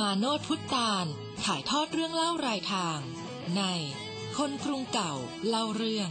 มาโนดพุทธานถ่ายทอดเรื่องเล่ารายทาง ในคนกรุงเก่าเล่าเรื่อง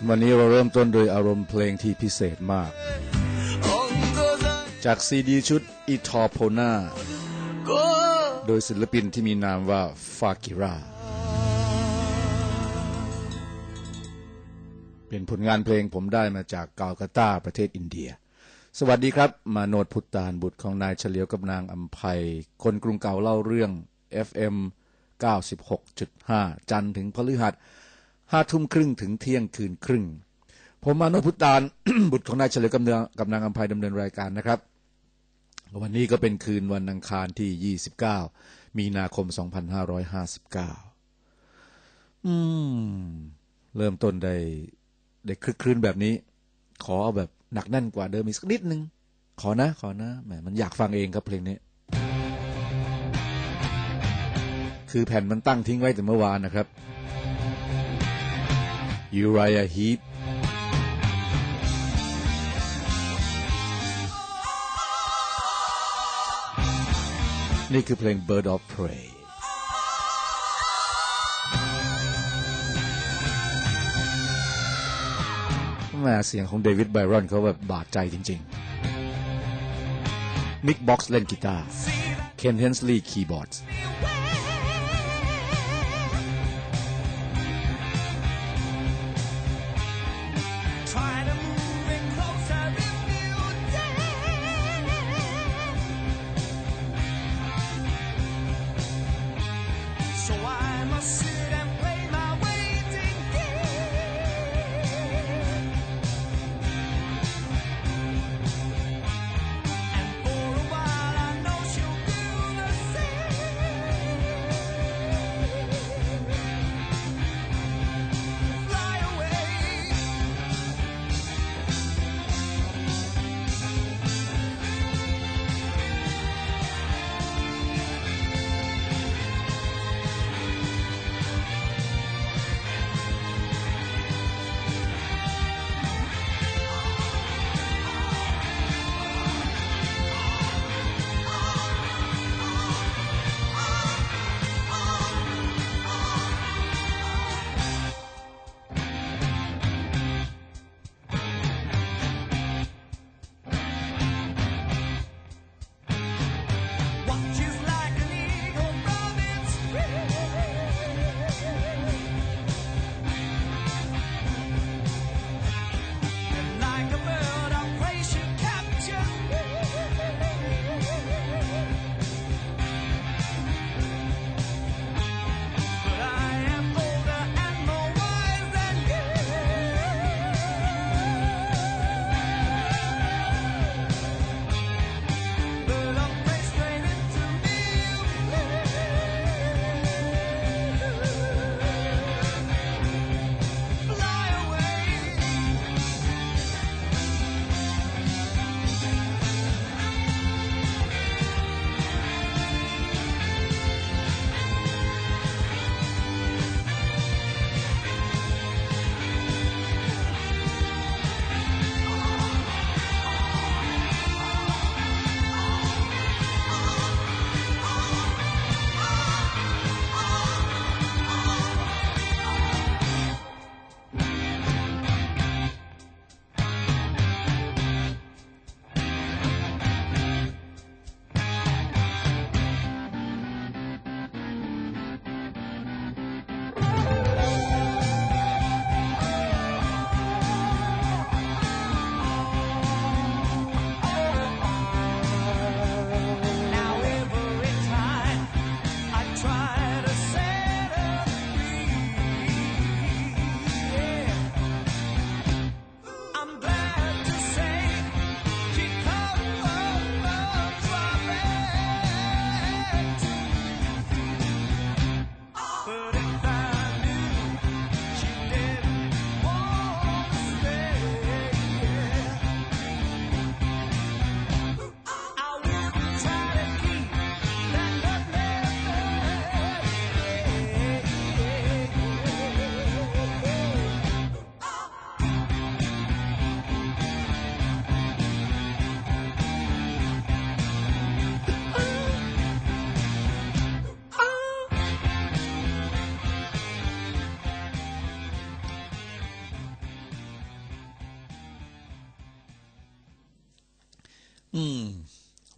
ึ่งวันนี้เราเริ่มต้นโดยอารมณ์เพลงที่พิเศษมาก จากซีดีชุดอิทอโพนาโดยศิลปินที่มีนามว่าฟากิราเป็นผลงานเพลงผมได้มาจากกาลกาตาประเทศอินเดีย สวัสดีครับ มาโนดพุตานบุตรของนายเฉลียวกับนางอัมภัย คนกรุงเก่าเล่าเรื่อง FM 96.5 จันทร์ถึงพฤหัส ห้าทุ่มครึ่งถึงเที่ยงคืนครึ่ง ผมมานดพุทธานบุตรของนายเฉลยกับนางกับนางอัมภัยดำเนินรายการนะครับ วันนี้ก็เป็นคืนวันอังคารที่ 29 มีนาคม 2559 อืม เริ่มต้นได้ได้คลึกครื้นแบบนี้ ขอเอาแบบหนักแน่นกว่าเดิมอีกสักนิดนึง ขอนะ ขอนะแหมมันอยากฟังเองครับเพลงนี้คือแผ่นมันตั้งทิ้งไว้แต่เมื่อวานนะครับ Uriah Heep นี่คือเพลง Bird of Prey แหมเสียงของเดวิดไบรอนเขาแบบบาดใจจริงๆ มิกบ็อกซ์เล่นกีตาร์ เคนเฮนส์ลีย์คีย์บอร์ด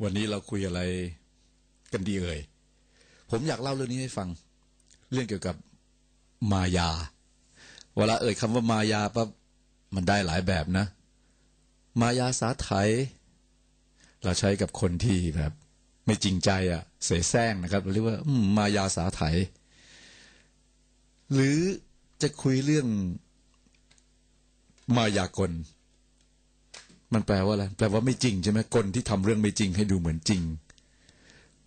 วันนี้เราคุยอะไรกันดีเอ่ย ผมอยากเล่าเรื่องนี้ให้ฟัง เรื่องเกี่ยวกับมายา เวลาเอ่ยคำว่ามายาปั๊บมันได้หลายแบบนะ มายาสาไทย เราใช้กับคนที่แบบ ไม่จริงใจอะ่ะ เสแสร้งนะครับ เรียกว่ามายาสาไทย หรือจะคุยเรื่องมายากล มันแปลว่าอะไรแปลว่าไม่จริงใช่ไหมคนที่ทำเรื่องไม่จริงให้ดูเหมือนจริง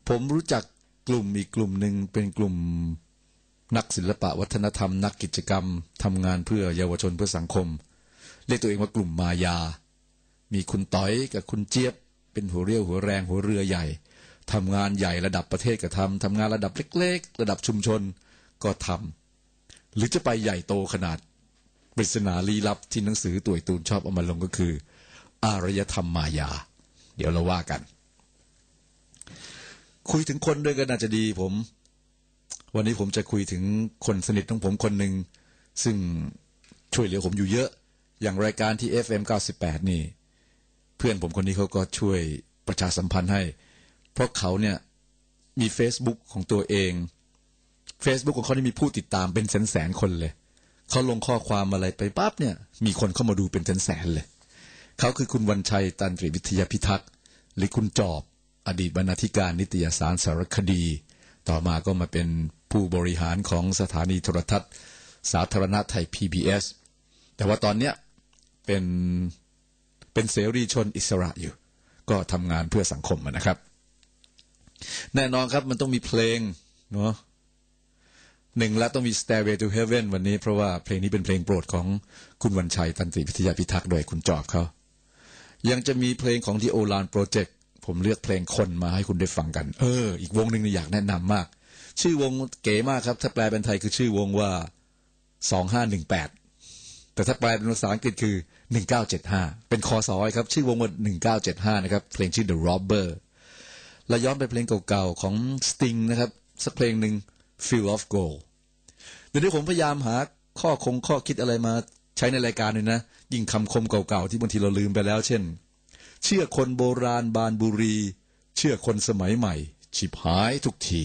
ผมรู้จักกลุ่มอีกกลุ่มหนึ่งเป็นกลุ่มนักศิลปะวัฒนธรรม นักกิจกรรมทำงานเพื่อเยาวชนเพื่อสังคม เรียกตัวเองว่ากลุ่มมายา มีคุณต้อยกับคุณเจี๊ยบ เป็นหัวเรี่ยวหัวแรงหัวเรือใหญ่ทำงานใหญ่ระดับประเทศก็ทำทำงานระดับเล็ก ๆ ระดับชุมชนก็ทำหรือจะไปใหญ่โตขนาดปริศนาลี้ลับที่หนังสือตัวตูนชอบเอามาลงก็คือ อารยธรรมมายา เดี๋ยวเราว่ากัน คุยถึงคนด้วยก็น่าจะดีผม วันนี้ผมจะคุยถึงคนสนิทของผมคนหนึ่ง ซึ่งช่วยเหลือผมอยู่เยอะ อย่างรายการที่ FM 98 นี่ เพื่อนผมคนนี้เขาก็ช่วยประชาสัมพันธ์ให้ เพราะเขาเนี่ยมี Facebook ของตัวเอง Facebook ของเขานี่มีผู้ติดตามเป็นแสนแสนคนเลย เขาลงข้อความอะไรไปปั๊บเนี่ย มีคนเข้ามาดูเป็นแสนแสนเลย เขาคือคุณวันชัยตันตรีวิทยาพิทักษ์หรือคุณจอบ อดีตบรรณาธิการนิตยสารสารคดี ต่อมาก็มาเป็นผู้บริหารของสถานีโทรทัศน์ สาธารณะไทย PBS แต่ว่าตอนเนี้ยเป็นเป็นเสรีชนอิสระอยู่ ก็ทำงานเพื่อสังคมนะครับ แน่นอนครับมันต้องมีเพลงเนาะหนึ่งและต้องมี Stairway to Heaven วันนี้เพราะว่าเพลงนี้เป็นเพลงโปรดของคุณวันชัยตันติวิทยาพิทักษ์โดยคุณจอบเขา ยังจะมีเพลงของที่โอลานโปรเจกต์ผมเลือกเพลงคนมาให้คุณได้ฟังกัน เออ อีกวงหนึ่งนี่อยากแนะนำมาก ชื่อวงเก๋มากครับ ถ้าแปลเป็นไทยคือชื่อวงว่า2518แต่ถ้าแปลเป็นภาษาอังกฤษคือ 1975 เป็นคอซอยครับ ชื่อวงว่า 1975 นะครับ เพลงชื่อ The Robber และย้อนไปเพลงเก่าๆ ของ Sting นะครับ สักเพลงหนึ่ง Feel of Gold เดี๋ยวนี้ผมพยายามหาข้อคงข้อคิดอะไรมาใช้ในรายการเลยนะ ยิ่งคำคมเก่าๆที่บางทีเราลืมไปแล้ว เช่น เชื่อคนโบราณบานบุรี เชื่อคนสมัยใหม่ ฉิบหายทุกที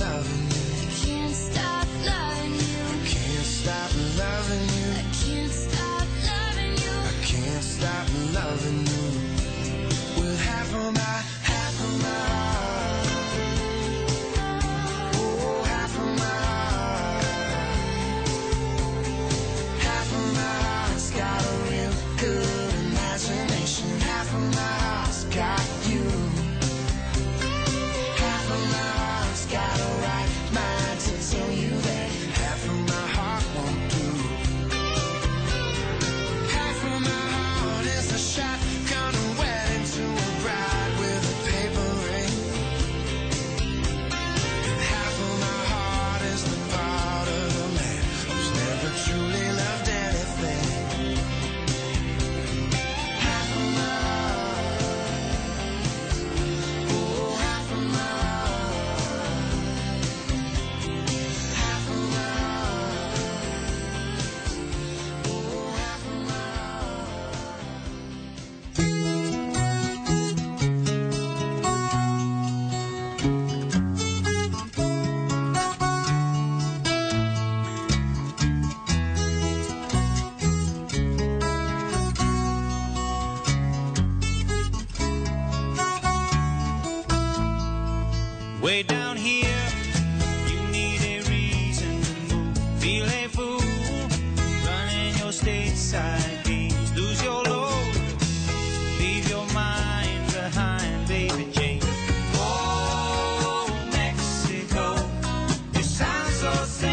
love. conocer.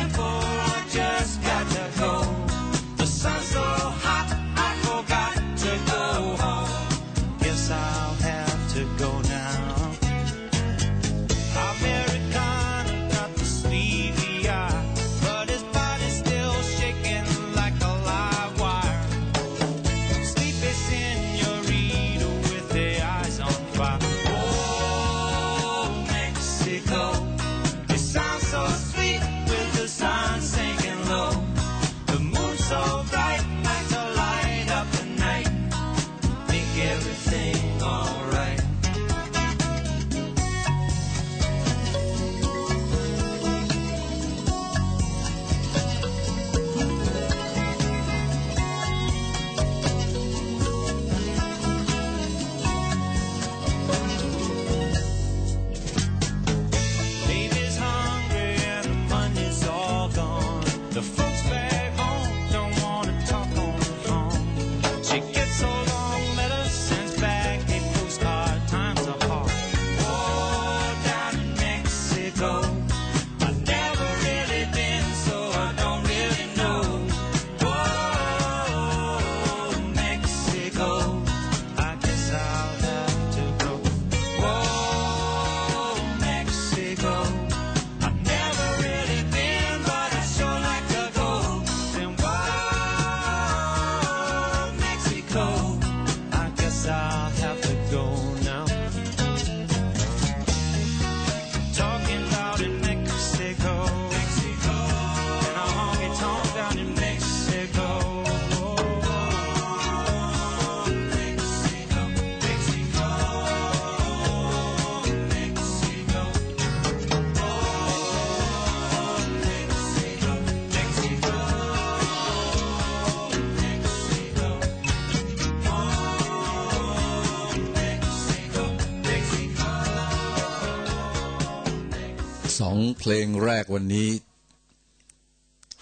องเพลงแรกวันนี้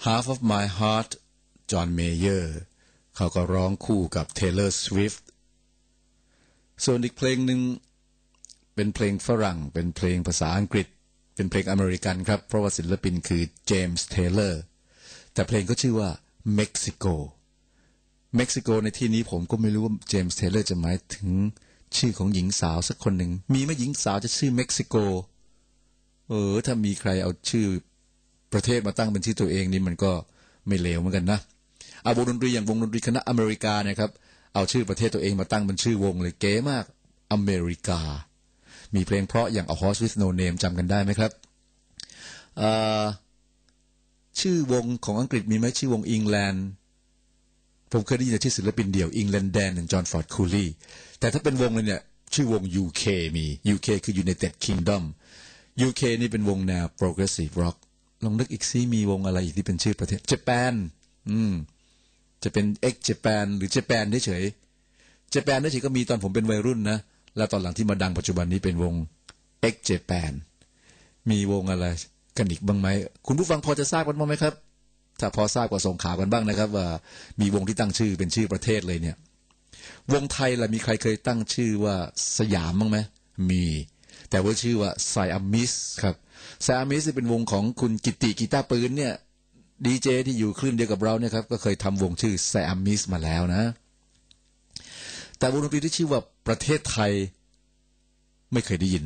Half of My Heart จอห์นเมเยอร์ เขาก็ร้องคู่กับ Taylor Swift ส่วนอีกเพลงหนึ่งเป็นเพลงฝรั่ง เป็นเพลงภาษาอังกฤษ เป็นเพลงอเมริกันครับ เพราะว่าศิลปินคือเจมส์เทเลอร์แต่เพลงก็ชื่อว่า Mexico เม็กซิโกในที่นี้ผมก็ไม่รู้ว่าเจมส์เทเลอร์จะหมายถึงชื่อของหญิงสาวสักคนหนึ่ง มีไหมหญิงสาวจะชื่อเม็กซิโก เออ ถ้ามีใครเอาชื่อประเทศมาตั้งเป็นชื่อตัวเองนี่มันก็ไม่เลวเหมือนกันนะ เอาวงดนตรีอย่างวงดนตรีคณะอเมริกาเนี่ยครับ เอาชื่อประเทศตัวเองมาตั้งเป็นชื่อวงเลยเก๋มากอเมริกา มีเพลงเพราะอย่าง A Horse with No Name จำกันได้ไหมครับชื่อวงของอังกฤษมีไหมชื่อวงอิงแลนด์ผมเคยได้ยินแต่ชื่อศิลปินเดี่ยวอิงแลนด์แดนอย่างจอห์นฟอร์ดคูลีแต่ถ้าเป็นวงเลยเนี่ย ชื่อวง UK มี UK คือ United Kingdom UK นี่เป็นวงแนว progressive rock ลองนึกอีกซิมีวงอะไรอีกที่เป็นชื่อประเทศ Japan อืม จะเป็น X Japan หรือ Japan เฉยๆ Japan เฉยๆก็มีตอนผมเป็นวัยรุ่นนะ แล้วตอนหลังที่มาดังปัจจุบันนี้เป็นวง X Japan มีวงอะไรกันอีกบ้างไหม คุณผู้ฟังพอจะทราบกันบ้างไหมครับ ถ้าพอทราบก็ส่งข่าวกันบ้างนะครับ ว่ามีวงที่ตั้งชื่อเป็นชื่อประเทศเลยเนี่ย วงไทยล่ะมีใครเคยตั้งชื่อว่าสยามบ้างไหมมี แต่ว่าชื่อว่า Siamese ครับ Siamese เป็นวงของคุณกิติกีตาร์ปืนเนี่ย ดีเจที่อยู่คลื่นเดียวกับเราเนี่ยครับก็เคยทำวงชื่อ Siamese มาแล้วนะ แต่วงดนตรีที่ชื่อว่าประเทศไทยไม่เคยได้ยิน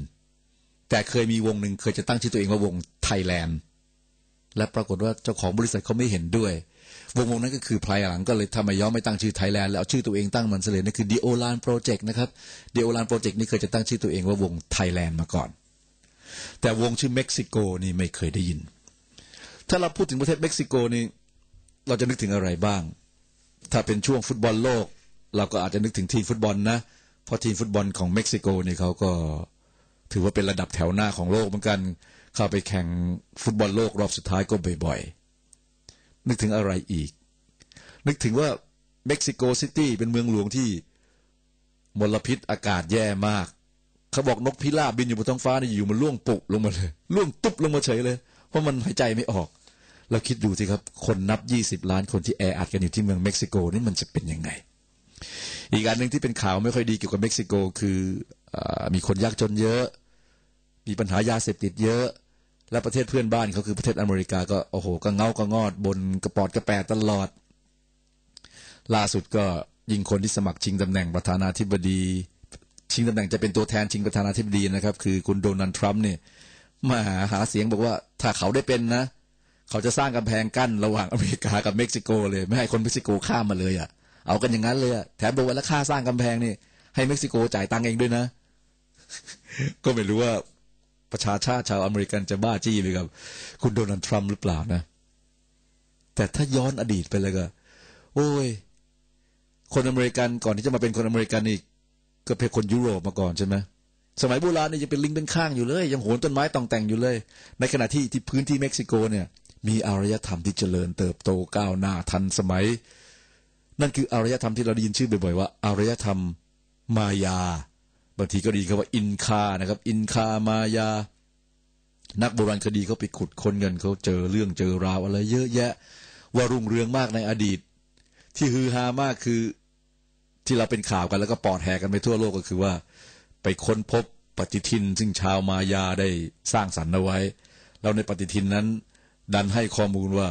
แต่เคยมีวงหนึ่งเคยจะตั้งชื่อตัวเองว่าวงไทยแลนด์และปรากฏว่าเจ้าของบริษัทเขาไม่เห็นด้วย วงวงนั้นก็คือภายหลังก็เลยทำไมยอมไม่ตั้งชื่อไทยแลนด์แล้วเอาชื่อตัวเองตั้งมันเสียเลยนั่นคือ The Olan Project นะครับ The Olan Project นี่เคยจะตั้งชื่อตัวเองว่าวงไทยแลนด์มาก่อน แต่วงชื่อเม็กซิโกนี่ไม่เคยได้ยิน ถ้าเราพูดถึงประเทศเม็กซิโกนี่เราจะนึกถึงอะไรบ้าง ถ้าเป็นช่วงฟุตบอลโลก เราก็อาจจะนึกถึงทีมฟุตบอลนะ เพราะทีมฟุตบอลของเม็กซิโกนี่เขาก็ถือว่าเป็นระดับแถวหน้าของโลกเหมือนกัน เข้าไปแข่งฟุตบอลโลกรอบสุดท้ายก็บ่อยๆ นึกถึงอะไรอีก นึกถึงว่าเม็กซิโกซิตี้เป็นเมืองหลวงที่มลพิษอากาศแย่มาก เขาบอกนกพิราบบินอยู่บนท้องฟ้านี่อยู่มันร่วงปุ๊กลงมาเลยร่วงตุ๊บลงมาเฉยเลย เพราะมันหายใจไม่ออก เราคิดดูสิครับ คนนับยี่สิบล้านคนที่แออัดกันอยู่ที่เมืองเม็กซิโกนี่มันจะเป็นยังไง อีกอันหนึ่งที่เป็นข่าวไม่ค่อยดีเกี่ยวกับเม็กซิโกคืออมีคนยากจนเยอะ มีปัญหายาเสพติดเยอะ และประเทศเพื่อนบ้านเขาคือประเทศอเมริกาก็โอ้โหก็เงาก็งอด บนกระปอดกระแปดตลอด ล่าสุดก็ยิงคนที่สมัครชิงตำแหน่งประธานาธิบดี ชิงตำแหน่งจะเป็นตัวแทนชิงประธานาธิบดีนะครับ คือคุณโดนัลด์ทรัมป์เนี่ยมาหาหาเสียงบอกว่าถ้าเขาได้เป็นนะเขาจะสร้างกำแพงกั้นระหว่างอเมริกากับเม็กซิโกเลยไม่ให้คนเม็กซิโกข้ามมาเลยอะ เอากันอย่างนั้นเลยอะแถมบอกว่าแล้วค่าสร้างกำแพงนี่ ให้เม็กซิโกจ่ายตังค์เองด้วยนะ ก็ไม่รู้ว่าประชาชาติชาวอเมริกันจะบ้าจี้ไปกับ คุณโดนัลด์ทรัมป์หรือเปล่านะ แต่ถ้าย้อนอดีตไปเลยก็ โอ้ย คนอเมริกันก่อนที่จะมาเป็นคนอเมริกันอีกก็เป็นคนยุโรปมาก่อนใช่ไหมสมัยโบราณเนี่ยยังเป็นลิงเป็นค่างอยู่เลย ยังโหนต้นไม้ตองแต่งอยู่เลย ในขณะที่ที่พื้นที่เม็กซิโกเนี่ย มีอารยธรรมที่เจริญเติบโตก้าวหน้าทันสมัย นั่นคืออารยธรรมที่เราได้ยินชื่อบ่อยๆว่า อารยธรรมมายาบางทีก็ดีคำว่าอินคานะครับ อินคามายา นักโบราณคดีเขาไปขุดค้นเงินเขาเจอเรื่องเจอราวอะไรเยอะแยะ ว่ารุ่งเรืองมากในอดีต ที่ฮือฮามากคือที่เราเป็นข่าวกันแล้วก็ปอดแหกกันไปทั่วโลกก็คือว่า ไปค้นพบปฏิทินซึ่งชาวมายาได้สร้างสรรค์เอาไว้ แล้วในปฏิทินนั้น ดันให้ข้อมูลว่า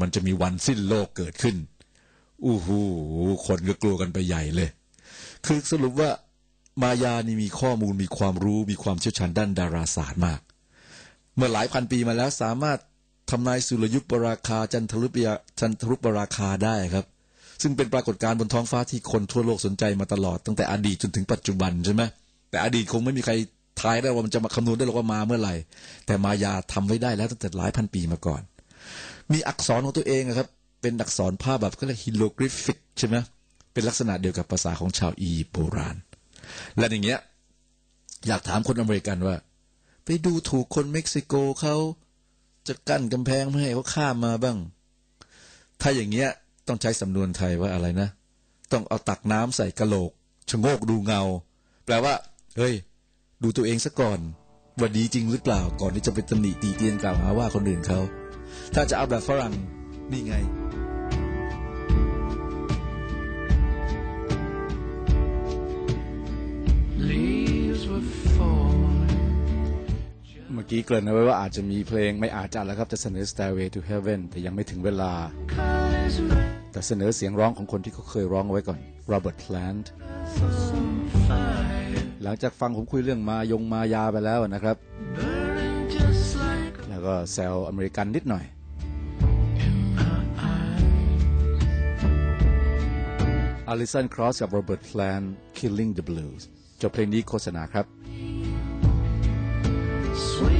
มันจะมีวันสิ้นโลกเกิดขึ้น อู้หูคนก็กลัวกันไปใหญ่เลย คือสรุปว่ามายานี่มีข้อมูลมีความรู้มีความเชี่ยวชาญด้านดาราศาสตร์มาก เมื่อหลายพันปีมาแล้วสามารถทำนายสุรยุปราคาจันทรุปยาจันทรุปราคาได้ครับ ซึ่งเป็นปรากฏการณ์บนท้องฟ้าที่คนทั่วโลกสนใจมาตลอดตั้งแต่อดีตจนถึงปัจจุบันใช่ไหมแต่อดีตคงไม่มีใคร ทายได้ว่ามันจะมาคำนวณได้หรอกว่ามาเมื่อไหร่ แต่มายาทำไว้ได้แล้วตั้งแต่หลายพันปีมาก่อน มีอักษรของตัวเองครับ เป็นอักษรภาพแบบก็เรียกฮิโลกริฟิกใช่ไหมเป็นลักษณะเดียวกับภาษาของชาวอียิปต์โบราณ และอย่างเงี้ยอยากถามคนอเมริกันว่า ไปดูถูกคนเม็กซิโกเขาจะกั้นกำแพงไม่ให้เขาข้ามมาบ้าง ถ้าอย่างเงี้ยต้องใช้สำนวนไทยว่าอะไรนะ ต้องเอาตักน้ำใส่กะโหลกชะโงกดูเงา แปลว่า เฮ้ย ดูตัวเองซะก่อนว่าดีจริงหรือเปล่าก่อนที่จะไปตำหนิตีเตียนกล่าวหาว่าคนอื่นเขา ถ้าจะเอาแบบฝรั่งนี่ไง Leaves were falling. เมื่อกี้เกริ่นเอาไว้ว่าอาจจะมีเพลงไม่อาจจะแล้วครับ จะเสนอ Stairway to Heaven แต่ยังไม่ถึงเวลา Colors red แต่เสนอเสียงร้องของคนที่เขาเคยร้องเอาไว้ก่อน Robert Plant on fire, ห ลังจากฟังผมคุยเรื่องมายงมายาไปแล้วนะครับ like แล้วก็แซวอเมริกันนิดหน่อย อลิสันครอสกับโรเบิร์ตแพลน Killing the Blues จบเพลงนี้โฆษณาครับ Sweet.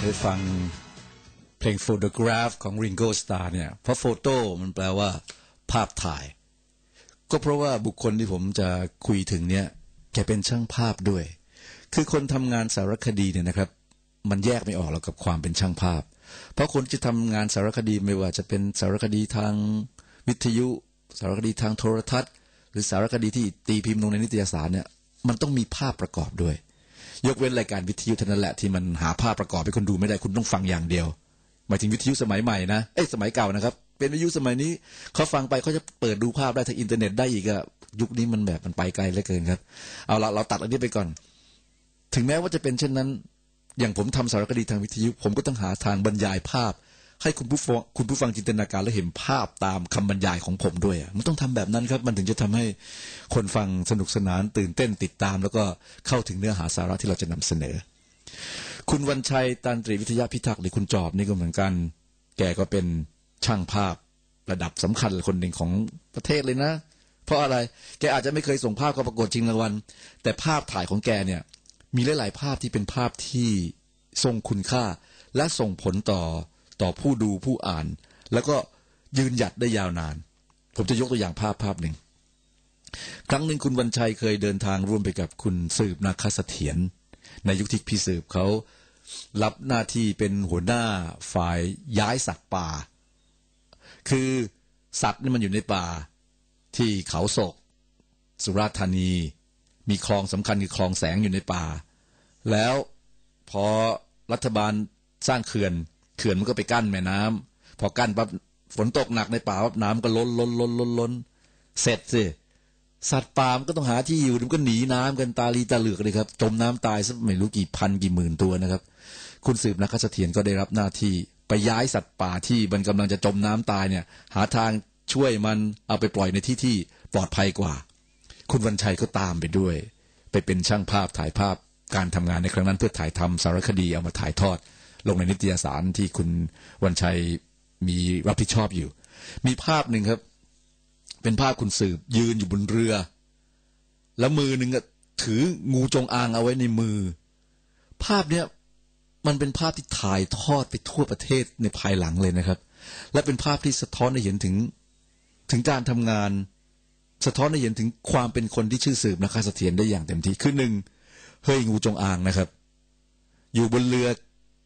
นี้มาเปิดให้ฟังเพลง Photograph ของ Ringo Starr เนี่ยเพราะโฟโต้มันแปลว่า ภาพถ่าย ก็เพราะว่าบุคคลที่ผมจะคุยถึงเนี่ยแกเป็นช่างภาพด้วย คือคนทำงานสารคดีเนี่ยนะครับ มันแยกไม่ออกแล้วกับความเป็นช่างภาพ เพราะคนที่ทำงานสารคดีไม่ว่าจะเป็นสารคดีทางวิทยุ สารคดีทางโทรทัศน์ หรือสารคดีที่ตีพิมพ์ลงในนิตยสารเนี่ยมันต้องมีภาพประกอบด้วย ยกเว้นรายการวิทยุเท่านั้นแหละที่มันหาภาพประกอบให้คนดูไม่ได้คุณต้องฟังอย่างเดียวหมายถึงวิทยุสมัยใหม่นะเอ้สมัยเก่านะครับ เป็นวิทยุสมัยนี้เขาฟังไปเขาจะเปิดดูภาพได้ทางอินเทอร์เน็ตได้อีกอะยุคนี้มันแบบมันไปไกลเหลือเกินครับ เอาละเราตัดอันนี้ไปก่อน ถึงแม้ว่าจะเป็นเช่นนั้น อย่างผมทำสารคดีทางวิทยุ ผมก็ต้องหาทางบรรยายภาพ ให้คุณผู้ฟังคุณผู้ฟังจินตนาการและเห็นภาพตามคำบรรยายของผมด้วยอะมันต้องทำแบบนั้นครับ มันถึงจะทำให้คนฟังสนุกสนาน ตื่นเต้นติดตาม แล้วก็เข้าถึงเนื้อหาสาระที่เราจะนำเสนอ คุณวันชัยตันตรีวิทยาพิทักษ์หรือคุณจอบนี่ก็เหมือนกัน แกก็เป็นช่างภาพระดับสำคัญคนหนึ่งของประเทศเลยนะ เพราะอะไรแกอาจจะไม่เคยส่งภาพเข้าประกวดชิงรางวัลแต่ภาพถ่ายของแกเนี่ยมีหลาย ๆ ภาพที่เป็นภาพที่ทรงคุณค่าและส่งผลต่อ ต่อผู้ดูผู้อ่าน แล้วก็ยืนหยัดได้ยาวนาน ผมจะยกตัวอย่างภาพภาพหนึ่ง ครั้งหนึ่งคุณวันชัยเคยเดินทางร่วมไปกับคุณสืบนาคเสถียรในยุคที่พี่สืบเขารับหน้าที่เป็นหัวหน้าฝ่ายย้ายสัตว์ป่า คือสัตว์นี่มันอยู่ในป่า ที่เขาศก สุราษฎร์ธานี มีคลองสำคัญคือคลองแสงอยู่ในป่า แล้วพอรัฐบาลสร้างเขื่อน เขื่อนมันก็ไปกั้นแม่น้ำพอกั้นปั๊บฝนตกหนักในป่าปั๊บน้ำก็ล้นล้นล้นล้นล้นเสร็จสิสัตว์ป่ามันก็ต้องหาที่อยู่มันก็หนีน้ำกันตาลีตาเหลือกเลยครับ จมน้ำตายสักไม่รู้กี่พันกี่หมื่นตัวนะครับ คุณสืบนักเสถียรก็ได้รับหน้าที่ไปย้ายสัตว์ป่าที่มันกำลังจะจมน้ำตายเนี่ย หาทางช่วยมันเอาไปปล่อยในที่ที่ปลอดภัยกว่า คุณวันชัยก็ตามไปด้วย ไปเป็นช่างภาพถ่ายภาพการทำงานในครั้งนั้นเพื่อถ่ายทำสารคดีเอามาถ่ายทอด ลงในนิตยสารที่คุณวันชัยมีรับผิดชอบอยู่ มีภาพหนึ่งครับ เป็นภาพคุณสืบยืนอยู่บนเรือ แล้วมือหนึ่งถืองูจงอางเอาไว้ในมือ ภาพเนี้ยมันเป็นภาพที่ถ่ายทอดไปทั่วประเทศในภายหลังเลยนะครับ และเป็นภาพที่สะท้อนให้เห็นถึงถึงการทำงาน สะท้อนให้เห็นถึงความเป็นคนที่ชื่อสืบนะคะเสถียรได้อย่างเต็มที่คือหนึ่งเฮ้ยงูจงอางนะครับ อยู่บนเรือ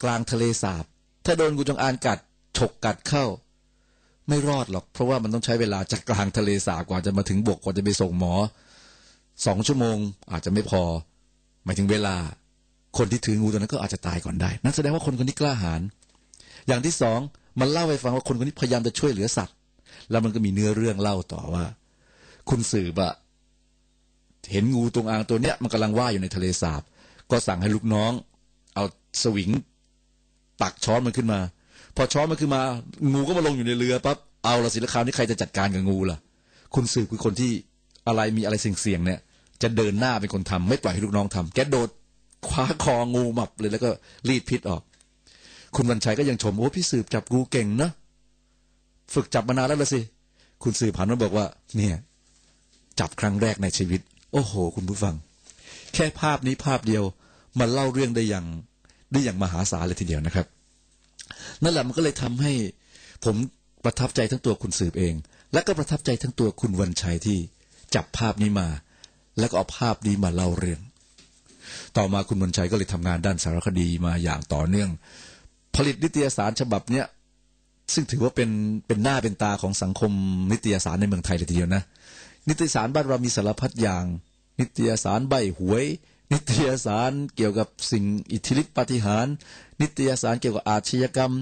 กลางทะเลสาบ ถ้าโดนงูจงอางกัด ฉกกัดเข้า ไม่รอดหรอก เพราะว่ามันต้องใช้เวลาจากกลางทะเลสาบกว่าจะมาถึงบกกว่าจะไปส่งหมอสองชั่วโมง อาจจะไม่พอ หมายถึงเวลา คนที่ถืองูตัวนั้นก็อาจจะตายก่อนได้ นั่นแสดงว่าคนคนนี้กล้าหาญอย่างที่สองมันเล่าให้ฟังว่าคนคนนี้พยายามจะช่วยเหลือสัตว์ แล้วมันก็มีเนื้อเรื่องเล่าต่อว่า คุณสืบอะเห็นงูตรงอางตัวเนี้ยมันกำลังว่ายอยู่ในทะเลสาบ ก็สั่งให้ลูกน้อง เอาสวิง ตักช้อนมันขึ้นมา พอช้อนมันขึ้นมา งูก็มาลงอยู่ในเรือปั๊บเอาละสิละคราวนี้ใครจะจัดการกับงูล่ะ คุณสืบคือคนที่อะไรมีอะไรเสี่ยงๆเนี่ย จะเดินหน้าเป็นคนทำไม่ปล่อยให้ลูกน้องทำแกโดดคว้าคองูหมับเลยแล้วก็รีดพิษออก คุณวันชัยก็ยังชมโอ้พี่สืบจับงูเก่งนะฝึกจับมานานแล้วละสิ คุณสืบผันมาบอกว่า เนี่ย จับครั้งแรกในชีวิต โอ้โห คุณผู้ฟัง แค่ภาพนี้ภาพเดียว มันเล่าเรื่องได้อย่าง ได้อย่างมหาศาลเลยทีเดียวนะครับ นั่นแหละมันก็เลยทำให้ผมประทับใจทั้งตัวคุณสืบเอง และก็ประทับใจทั้งตัวคุณวันชัยที่จับภาพนี้มา แล้วก็เอาภาพนี้มาเล่าเรื่อง ต่อมาคุณวันชัยก็เลยทำงานด้านสารคดีมาอย่างต่อเนื่อง ผลิตนิตยสารฉบับเนี้ยซึ่งถือว่าเป็นเป็นหน้าเป็นตาของสังคมนิตยสารในเมืองไทยเลยทีเดียวนะ นิตยสารบ้านเรามีสารพัดอย่าง นิตยสารใบหวย นิตยสารเกี่ยวกับสิ่งอิทธิฤทธิปาฏิหารย์นิตยสารเกี่ยวกับอาชญากรรม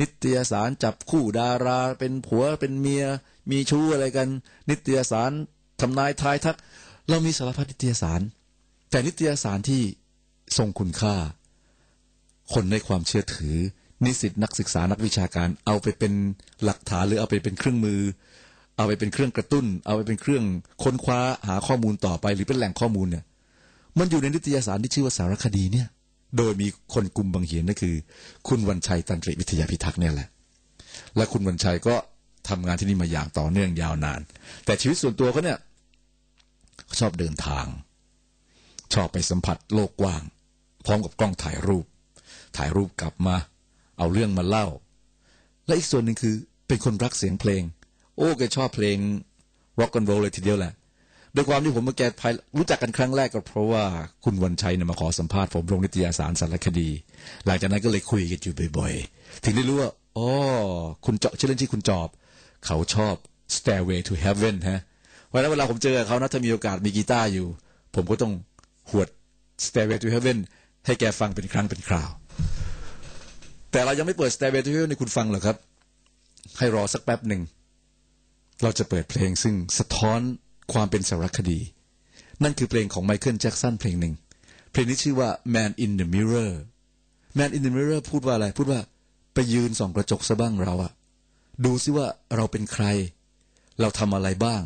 นิตยสารจับคู่ดารา เป็นผัวเป็นเมีย มีชู้อะไรกัน นิตยสารทำนายทายทัก เรามีสารพัดนิตยสาร แต่นิตยสารที่ทรงคุณค่า คนในความเชื่อถือ นิสิตนักศึกษานักวิชาการ เอาไปเป็นหลักฐานหรือเอาไปเป็นเครื่องมือ เอาไปเป็นเครื่องกระตุ้น เอาไปเป็นเครื่องค้นคว้าหาข้อมูลต่อไป หรือเป็นแหล่งข้อมูลเนี่ย มันอยู่ในนิตยสารที่ชื่อว่าสารคดีเนี่ย โดยมีคนกลุ่มบางเหียนนั่นคือ คุณวันชัยตันตริวิทยาพิทักษ์เนี่ยแหละ และคุณวันชัยก็ทำงานที่นี่มาอย่างต่อเนื่องยาวนาน แต่ชีวิตส่วนตัวเขาเนี่ยเขาชอบเดินทาง ชอบไปสัมผัสโลกกว้าง พร้อมกับกล้องถ่ายรูป ถ่ายรูปกลับมา เอาเรื่องมาเล่า และอีกส่วนหนึ่งคือเป็นคนรักเสียงเพลง โอ้แกชอบเพลง rock and roll เลยทีเดียวแหละ โดยความที่ผมกับแกภายรู้จักกันครั้งแรกก็เพราะว่าคุณวันชัยเนี่ยมาขอสัมภาษณ์ผมลงนิตยสารสารคดี หลังจากนั้นก็เลยคุยกันอยู่บ่อยๆ ถึงได้รู้ว่าอ๋อคุณเจาะชื่อเล่นที่คุณจอบ เขาชอบ Stairway to Heaven ฮะวันนั้นเวลาผมเจอเขานะถ้ามีโอกาสมีกีตาร์อยู่ ผมก็ต้องหวด Stairway to Heaven ให้แกฟังเป็นครั้งเป็นคราว แต่เรายังไม่เปิด Stairway to Heaven ให้คุณฟังหรอกครับ ให้รอสักแป๊บหนึ่งเราจะเปิดเพลงซึ่งสะท้อน ความเป็นสารคดี นั่นคือเพลงของไมเคิลแจ็กสันเพลงหนึ่ง เพลงนี้ชื่อว่า Man in the Mirror Man in the Mirror พูดว่าอะไร พูดว่าไปยืนส่องกระจกซะบ้างเราอะดูซิว่าเราเป็นใคร เราทำอะไรบ้าง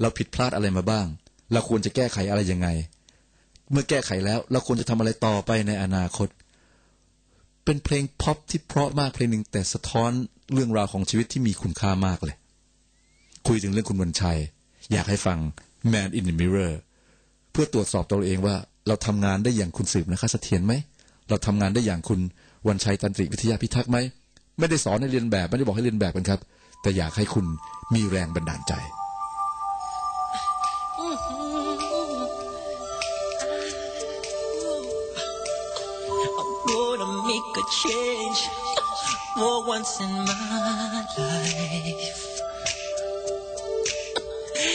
เราผิดพลาดอะไรมาบ้าง เราควรจะแก้ไขอะไรยังไง เมื่อแก้ไขแล้วเราควรจะทำอะไรต่อไปในอนาคต เป็นเพลงพ็อปที่เพราะมากเพลงหนึ่งแต่สะท้อนเรื่องราวของชีวิตที่มีคุณค่ามากเลย คุยถึงเรื่องคุณวันชัย อยากให้ฟัง Man in the Mirror เพื่อตรวจสอบตัวเองว่า เราทำงานได้อย่างคุณสืบนะคะเสถียรไหม เราทำงานได้อย่างคุณวันชัยตันตริวิทยาพิทักษ์ไหม ไม่ได้สอนให้เรียนแบบ ไม่ได้บอกให้เรียนแบบกันครับ แต่อยากให้คุณมีแรงบันดาลใจ make a change for once in my life.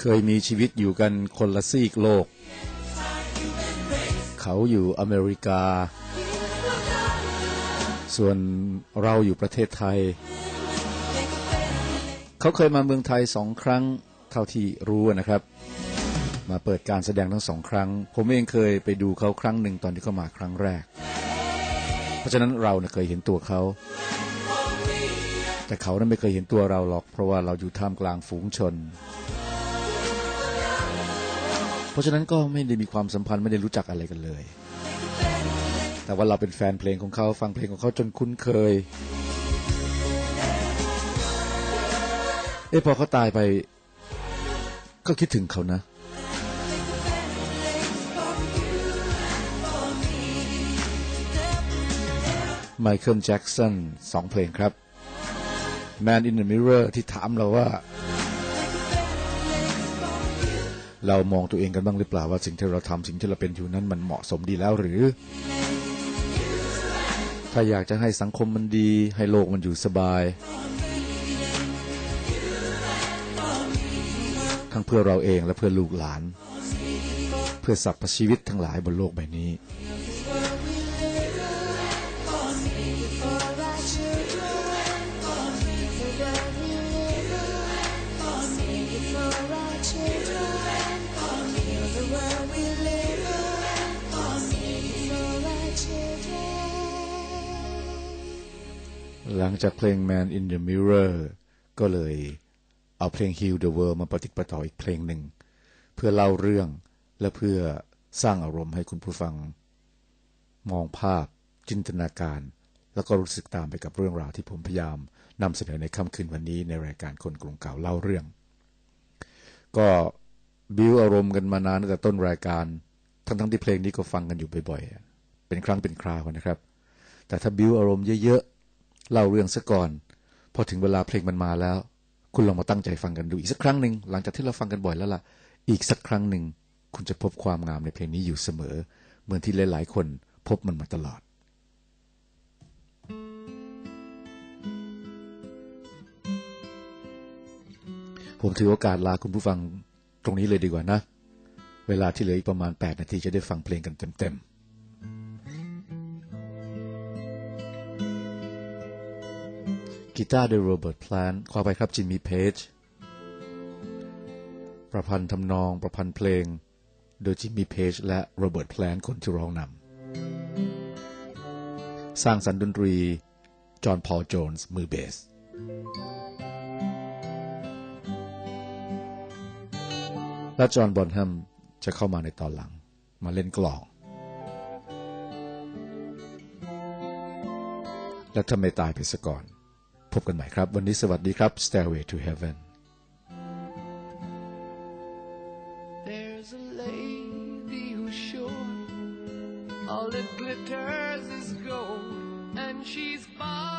เคยมีชีวิตอยู่กันคนละซีกโลก เขาอยู่อเมริกา ส่วนเราอยู่ประเทศไทย เขาเคยมาเมืองไทยสองครั้งเท่าที่รู้นะครับ มาเปิดการแสดงทั้งสองครั้ง ผมเองเคยไปดูเขาครั้งหนึ่งตอนที่เขามาครั้งแรก เพราะฉะนั้นเราเนี่ยเคยเห็นตัวเขา แต่เขานั้นไม่เคยเห็นตัวเราหรอก เพราะว่าเราอยู่ท่ามกลางฝูงชน ราะฉะนั้นก็ไม่ได้มีความสัมพันธ์ไม่ได้รู้จักอะไรกันเลย แต่ว่าเราเป็นแฟนเพลงของเขาฟังเพลงของเขาจนคุ้นเคย เอะพอเขาตายไป ก็คิดถึงเขานะ ไมเคิลแจ็กสันสองเพลงครับ Man in the Mirror ที่ถามเราว่า เรามองตัวเองกันบ้างหรือเปล่าว่าสิ่งที่เราทำสิ่งที่เราเป็นอยู่นั้นมันเหมาะสมดีแล้วหรือ ถ้าอยากจะให้สังคมมันดี ให้โลกมันอยู่สบาย ทั้งเพื่อเราเองและเพื่อลูกหลาน เพื่อสรรพชีวิตทั้งหลายบนโลกใบนี้ หลังจากเพลง Man in the Mirror ก็เลยเอาเพลง Heal the World มาปฏิดปต่ออีกเพลงหนึ่ง เพื่อเล่าเรื่องและเพื่อสร้างอารมณ์ให้คุณผู้ฟัง มองภาพจินตนาการ แล้วก็รู้สึกตามไปกับเรื่องราวที่ผมพยายามนำเสนอในค่ำคืนวันนี้ในรายการคนกรุงเก่าเล่าเรื่อง ก็บิวอารมณ์กันมานานตั้งแต่ต้นรายการ ทั้งๆที่เพลงนี้ก็ฟังกันอยู่บ่อยๆ เป็นครั้งเป็นคราวนะครับ แต่ถ้าบิวอารมณ์เยอะ เล่าเรื่องซะก่อน พอถึงเวลาเพลงมันมาแล้ว คุณลองมาตั้งใจฟังกันดูอีกสักครั้งหนึ่งหลังจากที่เราฟังกันบ่อยแล้วล่ะ อีกสักครั้งหนึ่งคุณจะพบความงามในเพลงนี้อยู่เสมอ เหมือนที่หลาย ๆ คนพบมันมาตลอดผมถือโอกาสลาคุณผู้ฟังตรงนี้เลยดีกว่านะ เวลาที่เหลืออีกประมาณ 8 นาทีจะได้ฟังเพลงกันเต็มๆ กีตาร์โดยโรเบิร์ตแพลนต์ขออภัยครับจิมมี่เพจประพันธ์ทำนองประพันธ์เพลง โดยจิมมี่เพจและโรเบิร์ตแพลนต์คนที่ร้องนำสร้างสรรค์ดนตรี จอห์นพอลโจนส์มือเบสและจอห์นบอนแฮมจะเข้ามาในตอนหลัง มาเล่นกลองและถ้าไมตายไปซะก่อน พบกันใหม่ครับ วันนี้สวัสดีครับ Stairway to Heaven There's a lady who's sure all that glitters is gold, and she's buying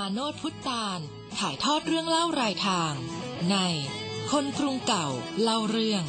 มาโนดพุทธตานถ่ายทอดเรื่องเล่ารายทาง ในคนกรุงเก่าเล่าเรื่อง